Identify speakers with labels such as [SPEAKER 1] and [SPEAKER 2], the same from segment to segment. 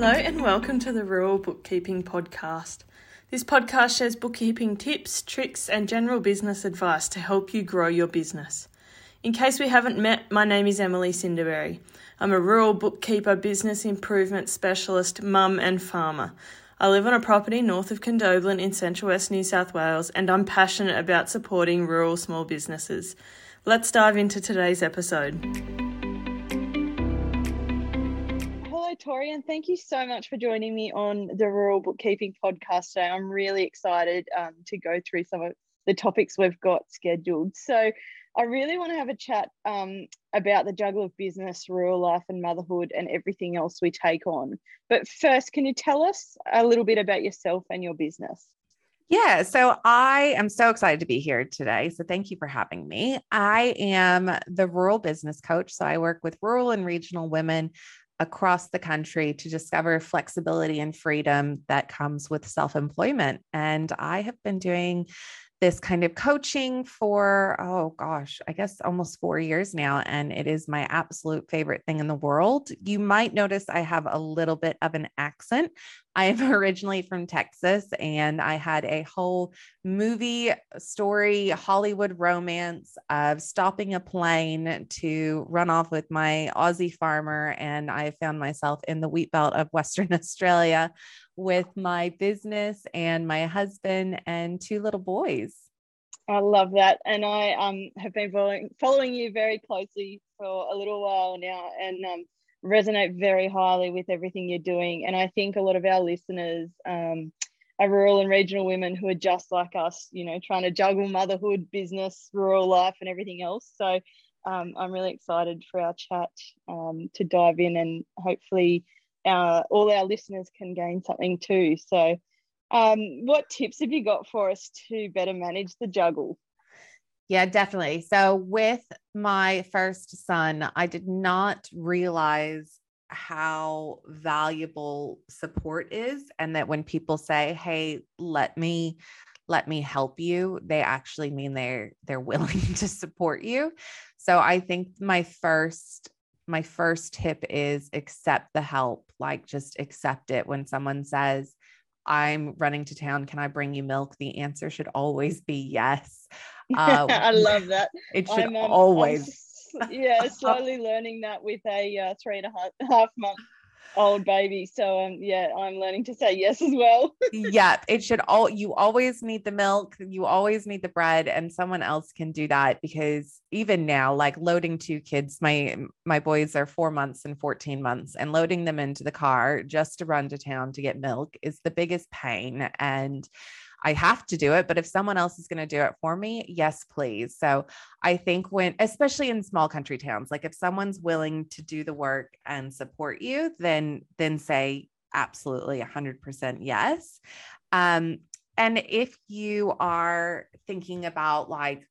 [SPEAKER 1] Hello, and welcome to the Rural Bookkeeping Podcast. This podcast shares bookkeeping tips, tricks, and general business advice to help you grow your business. In case we haven't met, my name is Emily Cinderberry. I'm a rural bookkeeper, business improvement specialist, mum, and farmer. I live on a property north of Condobolin in central west New South Wales, and I'm passionate about supporting rural small businesses. Let's dive into today's episode.
[SPEAKER 2] Tori, and thank you so much for joining me on the Rural Bookkeeping Podcast today. I'm really excited um, to go through some of the topics we've got scheduled. So, I really want to have a chat um, about the juggle of business, rural life, and motherhood, and everything else we take on. But first, can you tell us a little bit about yourself and your business?
[SPEAKER 3] Yeah, so I am so excited to be here today. So thank you for having me. I am the rural business coach. So I work with rural and regional women across the country to discover flexibility and freedom that comes with self employment. And I have been doing this kind of coaching for, oh gosh, I guess almost four years now. And it is my absolute favorite thing in the world. You might notice I have a little bit of an accent. I am originally from Texas and I had a whole movie story, Hollywood romance of stopping a plane to run off with my Aussie farmer. And I found myself in the wheat belt of Western Australia with my business and my husband and two little boys.
[SPEAKER 2] I love that. And I um, have been following, following you very closely for a little while now and um, resonate very highly with everything you're doing. And I think a lot of our listeners um, are rural and regional women who are just like us, you know, trying to juggle motherhood, business, rural life, and everything else. So um, I'm really excited for our chat um, to dive in and hopefully uh, all our listeners can gain something too. So, um, what tips have you got for us to better manage the juggle?
[SPEAKER 3] Yeah, definitely. So, with my first son, I did not realize how valuable support is and that when people say hey let me let me help you they actually mean they're they're willing to support you so i think my first my first tip is accept the help. Like, just accept it when someone says, I'm running to town. Can I bring you milk? The answer should always be yes.
[SPEAKER 2] Uh, I love that.
[SPEAKER 3] It should um, always.
[SPEAKER 2] I'm, yeah, slowly learning that with a uh, three and a half, half month old baby. So um yeah, I'm learning to say yes as well.
[SPEAKER 3] yeah, it should all you always need the milk, you always need the bread and someone else can do that because even now like loading two kids, my my boys are 4 months and 14 months and loading them into the car just to run to town to get milk is the biggest pain and I have to do it, but if someone else is going to do it for me, yes, please. So I think when, especially in small country towns, like if someone's willing to do the work and support you, then then say absolutely 100% yes. Um, and if you are thinking about like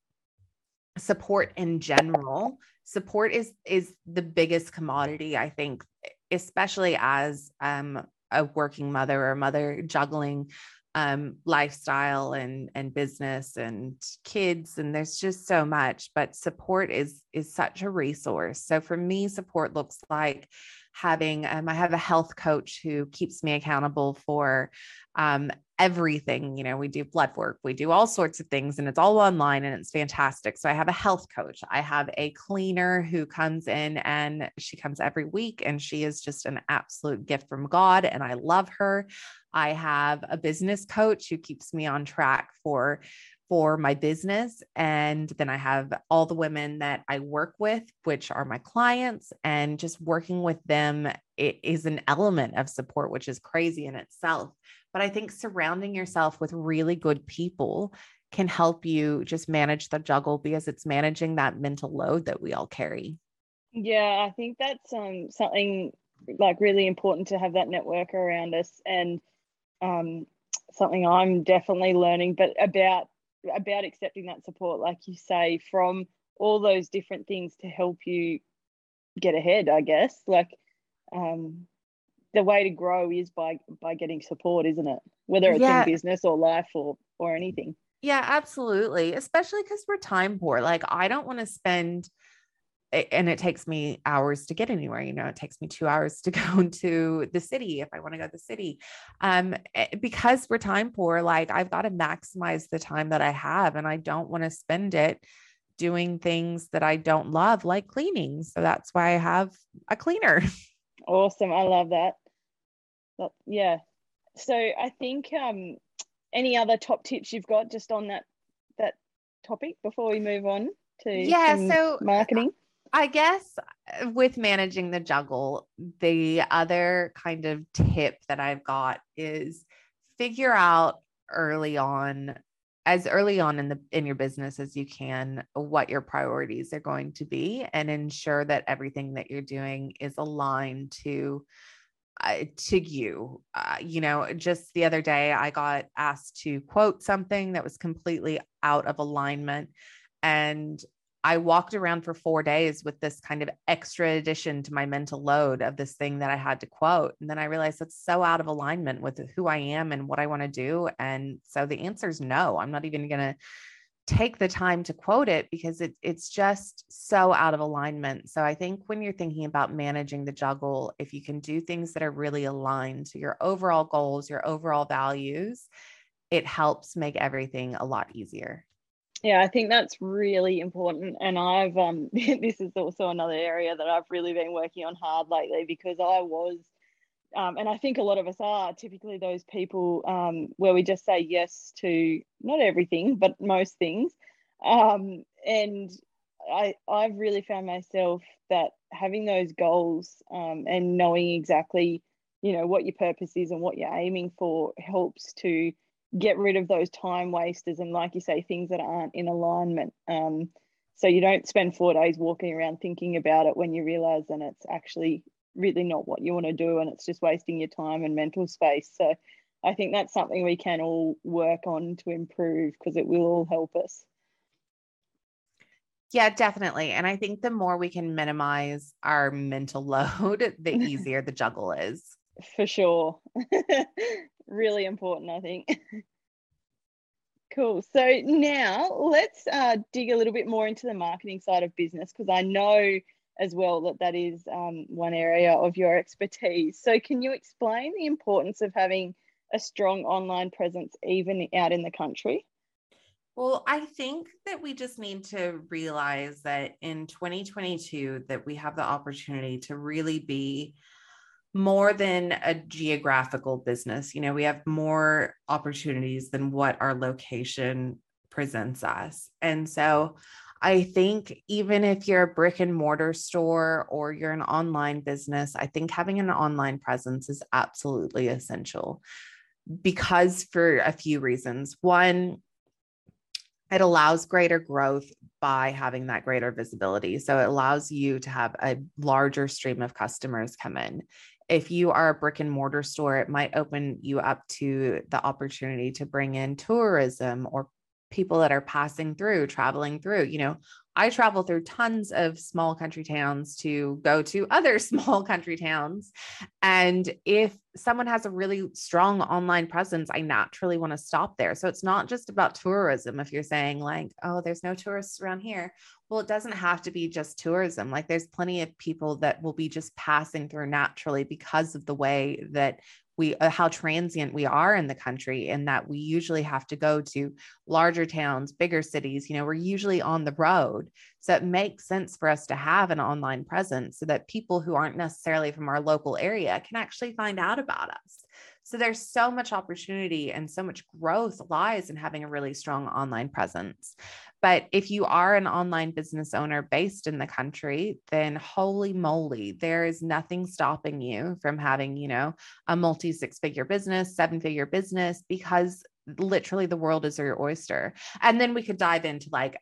[SPEAKER 3] support in general, support is is the biggest commodity I think, especially as um, a working mother or mother juggling um, lifestyle and and business and kids and there's just so much but support is is such a resource. So for me support looks like having um, i have a health coach who keeps me accountable for um, everything you know we do blood work we do all sorts of things and it's all online and it's fantastic. So i have a health coach. I have a cleaner who comes in and she comes every week and she is just an absolute gift from god and i love her. I have a business coach who keeps me on track for for my business and then I have all the women that I work with which are my clients and just working with them it is an element of support which is crazy in itself but I think surrounding yourself with really good people can help you just manage the juggle because it's managing that mental load that we all carry.
[SPEAKER 2] Yeah, I think that's um, something like really important to have that network around us and um, something I'm definitely learning, but about about accepting that support, like you say, from all those different things to help you get ahead. I guess like um, the way to grow is by by getting support, isn't it? Whether it's yeah. in business or life or or anything.
[SPEAKER 3] Yeah, absolutely. Especially because we're time poor. Like I don't want to spend and it takes me hours to get anywhere you know it takes me two hours to go into the city if i want to go to the city um eh, because we're time poor like i've got to maximize the time that i have and i don't want to spend it doing things that i don't love like cleaning so that's why i have a cleaner
[SPEAKER 2] awesome i love that but yeah. So i think um any other top tips you've got just on that that topic before we move on to
[SPEAKER 3] yeah so
[SPEAKER 2] marketing?
[SPEAKER 3] I guess uh, with managing the juggle, the other kind of tip that I've got is figure out early on as early on in the in your business as you can what your priorities are going to be and ensure that everything that you're doing is aligned to uh, to you uh, you know just the other day i got asked to quote something that was completely out of alignment and I walked around for four days with this kind of extra addition to my mental load of this thing that I had to quote. And then I realized it's so out of alignment with who I am and what I want to do. And so the answer is no, I'm not even going to take the time to quote it because it, it's just so out of alignment. So I think when you're thinking about managing the juggle, if you can do things that are really aligned to your overall goals, your overall values, it helps make everything a lot easier
[SPEAKER 2] yeah i think that's really important and i've um this is also another area that i've really been working on hard lately because i was um, and i think a lot of us are typically those people um, where we just say yes to not everything but most things. Um, and I, I've really found myself that having those goals um, and knowing exactly, you know, what your purpose is and what you're aiming for helps to get rid of those time wasters and like you say things that aren't in alignment. Um, so you don't spend four days walking around thinking about it when you realize then it's actually really not what you want to do and it's just wasting your time and mental space so i think that's something we can all work on to improve because it will all help us
[SPEAKER 3] yeah, definitely. And I think the more we can minimize our mental load, the easier the juggle is.
[SPEAKER 2] For sure. really important, I think. cool. So now let's uh, dig a little bit more into the marketing side of business because I know as well that that is um, one area of your expertise. So can you explain the importance of having a strong online presence even out in the country?
[SPEAKER 3] Well, I think that we just need to realize that in 2022 that we have the opportunity to really be more than a geographical business. You know, we have more opportunities than what our location presents us. And so I think even if you're a brick and mortar store or you're an online business, I think having an online presence is absolutely essential because for a few reasons. One, it allows greater growth by having that greater visibility. So it allows you to have a larger stream of customers come in if you are a brick and mortar store, it might open you up to the opportunity to bring in tourism or people that are passing through, traveling through. You know, I travel through tons of small country towns to go to other small country towns. And if someone has a really strong online presence, I naturally want to stop there. So it's not just about tourism. If you're saying, like, oh, there's no tourists around here, well, it doesn't have to be just tourism. Like there's plenty of people that will be just passing through naturally because of the way that we uh, how transient we are in the country and that we usually have to go to larger towns bigger cities you know we're usually on the road. So it makes sense for us to have an online presence so that people who aren't necessarily from our local area can actually find out about us so there's so much opportunity and so much growth lies in having a really strong online presence. But if you are an online business owner based in the country, then holy moly, there is nothing stopping you from having, you know, a multi six figure business, seven figure business, because literally the world is your oyster. And then we could dive into like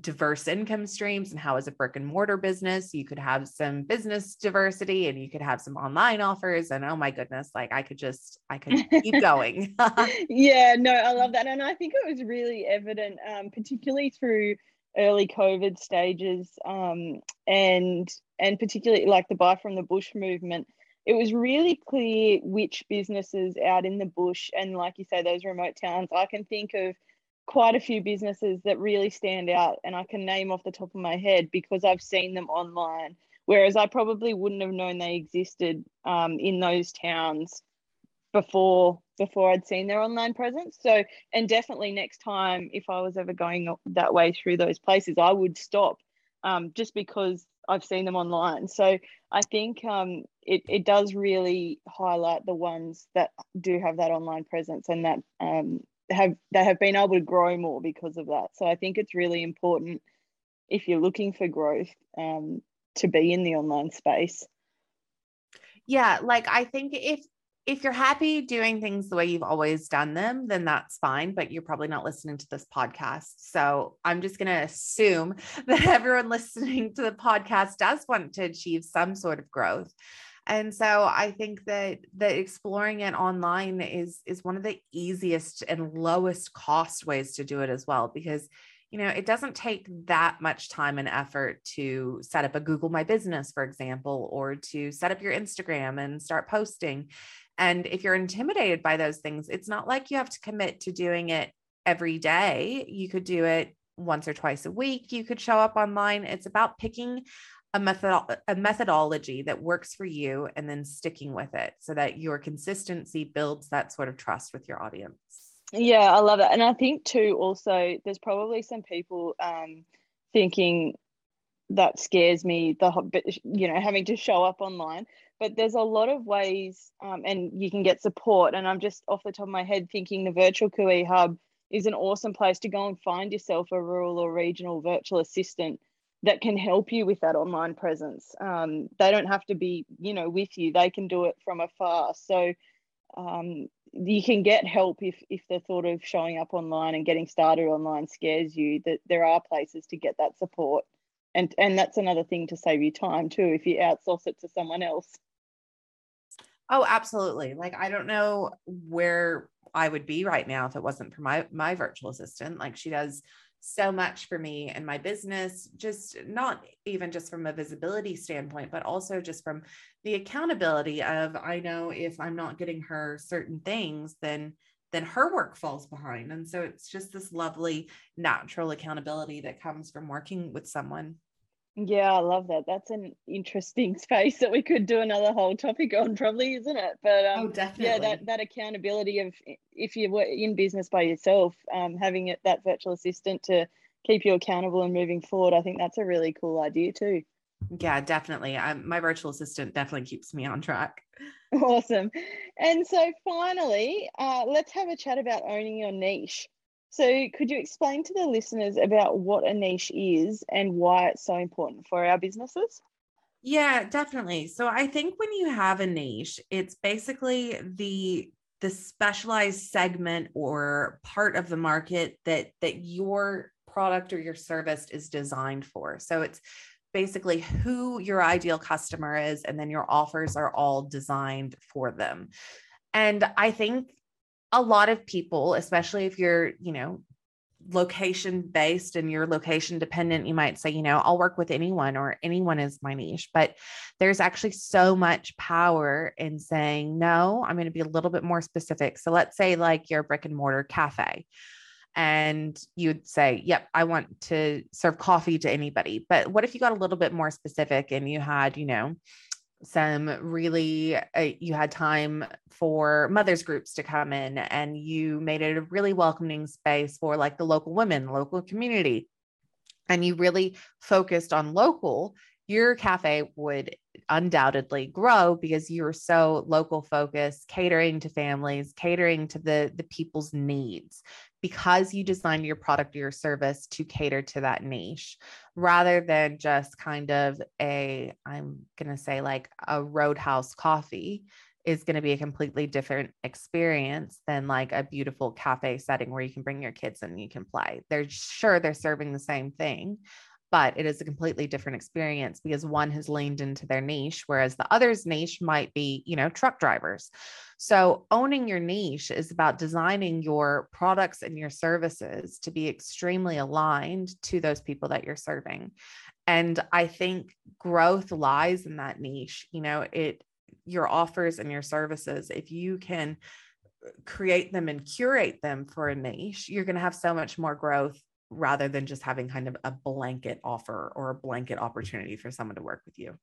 [SPEAKER 3] diverse income streams and how as a brick and mortar business, you could have some business diversity and you could have some online offers. And oh my goodness, like I could just, I could keep going.
[SPEAKER 2] yeah, no, I love that. And I think it was really evident, um, particularly through early COVID stages um, and and particularly like the buy from the bush movement it was really clear which businesses out in the bush and like you say those remote towns i can think of quite a few businesses that really stand out and I can name off the top of my head because I've seen them online. Whereas I probably wouldn't have known they existed um, in those towns before before I'd seen their online presence. So, and definitely next time, if I was ever going that way through those places, I would stop um, just because I've seen them online. So I think um, it, it does really highlight the ones that do have that online presence and that um, have they have been able to grow more because of that. So I think it's really important if you're looking for growth um, to be in the online space.
[SPEAKER 3] Yeah, like I think if if you're happy doing things the way you've always done them, then that's fine, but you're probably not listening to this podcast. So I'm just going to assume that everyone listening to the podcast does want to achieve some sort of growth. And so I think that that exploring it online is is one of the easiest and lowest cost ways to do it as well because you know it doesn't take that much time and effort to set up a Google My Business for example or to set up your Instagram and start posting. And if you're intimidated by those things, it's not like you have to commit to doing it every day. You could do it once or twice a week. You could show up online. It's about picking a method a methodology that works for you and then sticking with it so that your consistency builds that sort of trust with your audience
[SPEAKER 2] yeah i love it and i think too also there's probably some people um, thinking that scares me the you know having to show up online but there's a lot of ways um, and you can get support and i'm just off the top of my head thinking the virtual QE hub is an awesome place to go and find yourself a rural or regional virtual assistant that can help you with that online presence. Um, they don't have to be, you know, with you. They can do it from afar. So um, you can get help if if the thought of showing up online and getting started online scares you. That there are places to get that support, and and that's another thing to save you time too if you outsource it to someone else.
[SPEAKER 3] Oh, absolutely. Like I don't know where I would be right now if it wasn't for my my virtual assistant. Like she does so much for me and my business, just not even just from a visibility standpoint, but also just from the accountability of I know if I'm not getting her certain things, then then her work falls behind. And so it's just this lovely natural accountability that comes from working with someone.
[SPEAKER 2] Yeah, I love that. That's an interesting space that we could do another whole topic on, probably, isn't it? But um,
[SPEAKER 3] oh, definitely.
[SPEAKER 2] Yeah, that that accountability of if you were in business by yourself, um, having it that virtual assistant to keep you accountable and moving forward, I think that's a really cool idea too.
[SPEAKER 3] Yeah, definitely. Um, my virtual assistant definitely keeps me on track.
[SPEAKER 2] Awesome. And so finally, uh, let's have a chat about owning your niche. So, could you explain to the listeners about what a niche is and why it's so important for our businesses?
[SPEAKER 3] Yeah, definitely. So, I think when you have a niche, it's basically the the specialized segment or part of the market that that your product or your service is designed for. So, it's basically who your ideal customer is and then your offers are all designed for them. And I think a lot of people, especially if you're, you know, location based and you're location dependent, you might say, you know, I'll work with anyone or anyone is my niche. But there's actually so much power in saying, no, I'm going to be a little bit more specific. So let's say, like, you're a brick and mortar cafe and you'd say, Yep, I want to serve coffee to anybody. But what if you got a little bit more specific and you had, you know, some really uh, you had time for mothers groups to come in and you made it a really welcoming space for like the local women local community. And you really focused on local your cafe would undoubtedly grow because you're so local focused catering to families catering to the the people's needs because you designed your product or your service to cater to that niche rather than just kind of a i'm going to say like a roadhouse coffee is going to be a completely different experience than like a beautiful cafe setting where you can bring your kids and you can play. They're sure they're serving the same thing but it is a completely different experience because one has leaned into their niche whereas the other's niche might be you know truck drivers. So owning your niche is about designing your products and your services to be extremely aligned to those people that you're serving. And i think growth lies in that niche. You know it your offers and your services if you can uh, create them and curate them for a niche, you're going to have so much more growth rather than just having kind of a blanket offer or a blanket opportunity for someone to work with you.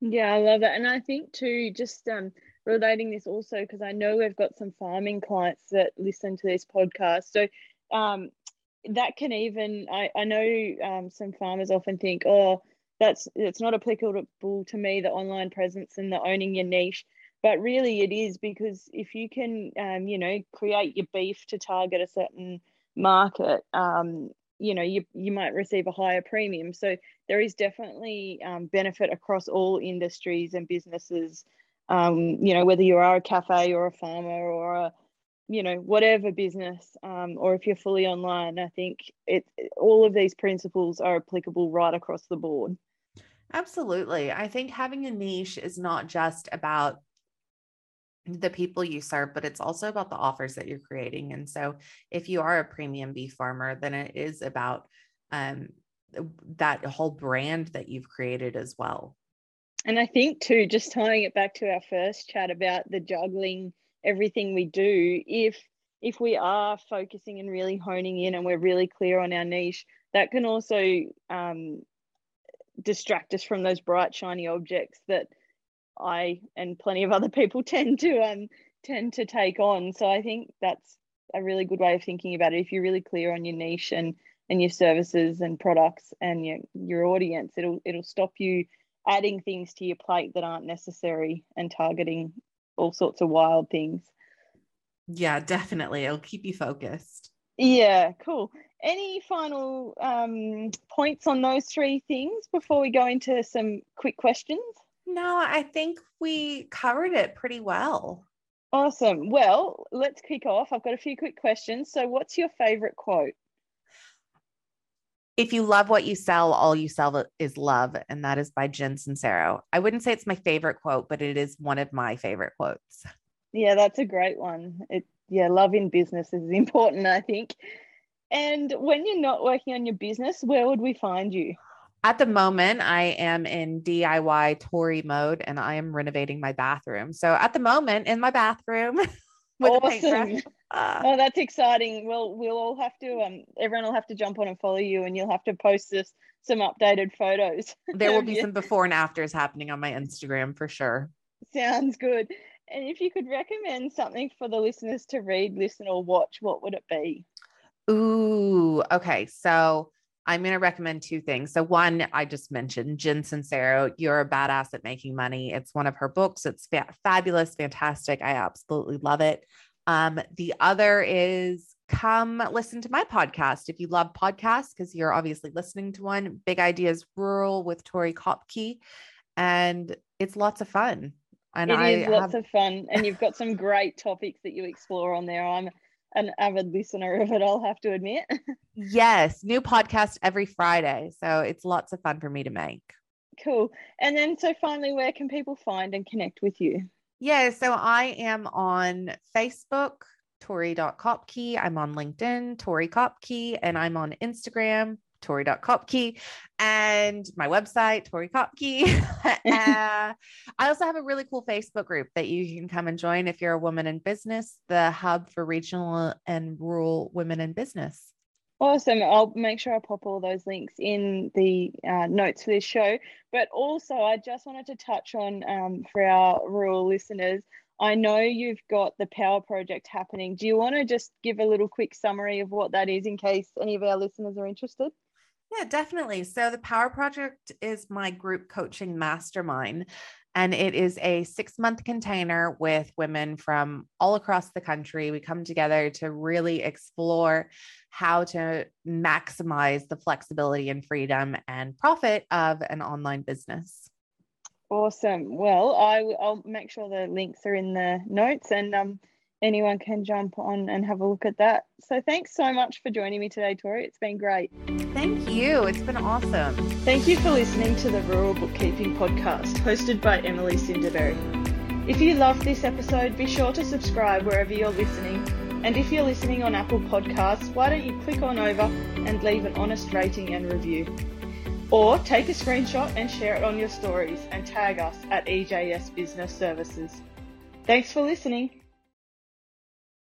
[SPEAKER 2] Yeah, I love it. And I think too, just um, relating this also, because I know we've got some farming clients that listen to this podcast. So um, that can even, I, I know um, some farmers often think, oh, that's it's not applicable to me, the online presence and the owning your niche. But really, it is because if you can, um, you know, create your beef to target a certain market, um, you know you you might receive a higher premium. So there is definitely um, benefit across all industries and businesses um, you know whether you are a cafe or a farmer or a you know whatever business um, or if you're fully online i think it all of these principles are applicable right across the board.
[SPEAKER 3] Absolutely. I think having a niche is not just about the people you serve, but it's also about the offers that you're creating. And so, if you are a premium beef farmer, then it is about um, that whole brand that you've created as well.
[SPEAKER 2] And I think, too, just tying it back to our first chat about the juggling everything we do, if if we are focusing and really honing in and we're really clear on our niche, that can also um, distract us from those bright, shiny objects that I and plenty of other people tend to um tend to take on. So I think that's a really good way of thinking about it. If you're really clear on your niche and and your services and products and your your audience, it'll it'll stop you adding things to your plate that aren't necessary and targeting all sorts of wild things.
[SPEAKER 3] Yeah, definitely. It'll keep you focused.
[SPEAKER 2] Yeah, cool. Any final um, points on those three things before we go into some quick questions?
[SPEAKER 3] No, I think we covered it pretty well.
[SPEAKER 2] Awesome. Well, let's kick off. I've got a few quick questions. So, what's your favorite quote?
[SPEAKER 3] If you love what you sell, all you sell is love. And that is by Jen Sincero. I wouldn't say it's my favorite quote, but it is one of my favorite quotes.
[SPEAKER 2] Yeah, that's a great one. It, yeah, love in business is important, I think. And when you're not working on your business, where would we find you?
[SPEAKER 3] At the moment, I am in DIY Tori mode and I am renovating my bathroom. So at the moment, in my bathroom with awesome.
[SPEAKER 2] Uh, oh, that's exciting. Well, we'll all have to, um, everyone will have to jump on and follow you and you'll have to post this, some updated photos.
[SPEAKER 3] There will be some before and afters happening on my Instagram for sure.
[SPEAKER 2] Sounds good. And if you could recommend something for the listeners to read, listen, or watch, what would it be?
[SPEAKER 3] Ooh, okay. So I'm going to recommend two things. So, one, I just mentioned Jen Sincero. You're a badass at making money. It's one of her books. It's fa- fabulous, fantastic. I absolutely love it. Um, the other is come listen to my podcast if you love podcasts, because you're obviously listening to one. Big Ideas Rural with Tori Kopke. And it's lots of fun. And
[SPEAKER 2] it
[SPEAKER 3] I
[SPEAKER 2] is lots have... of fun. And you've got some great topics that you explore on there. I'm an avid listener of it, I'll have to admit.
[SPEAKER 3] yes, new podcast every Friday. So it's lots of fun for me to make.
[SPEAKER 2] Cool. And then, so finally, where can people find and connect with you?
[SPEAKER 3] Yeah, so I am on Facebook, Tori.Kopke. I'm on LinkedIn, Tori Kopke, and I'm on Instagram, tori.kopke and my website tori kopke uh, i also have a really cool facebook group that you can come and join if you're a woman in business the hub for regional and rural women in business
[SPEAKER 2] awesome i'll make sure i pop all those links in the uh, notes for this show but also i just wanted to touch on um, for our rural listeners I know you've got the Power Project happening. Do you want to just give a little quick summary of what that is in case any of our listeners are interested?
[SPEAKER 3] Yeah, definitely. So the Power Project is my group coaching mastermind. And it is a six month container with women from all across the country. We come together to really explore how to maximize the flexibility and freedom and profit of an online business.
[SPEAKER 2] Awesome. Well, I, will make sure the links are in the notes and um, anyone can jump on and have a look at that. So thanks so much for joining me today, Tori. It's been great.
[SPEAKER 3] Thank you. It's been awesome.
[SPEAKER 1] Thank you for listening to the Rural Bookkeeping Podcast, hosted by Emily Cinderberry. If you loved this episode, be sure to subscribe wherever you're listening. And if you're listening on Apple Podcasts, why don't you click on over and leave an honest rating and review? Or take a screenshot and share it on your stories and tag us at EJS Business Services. Thanks for listening.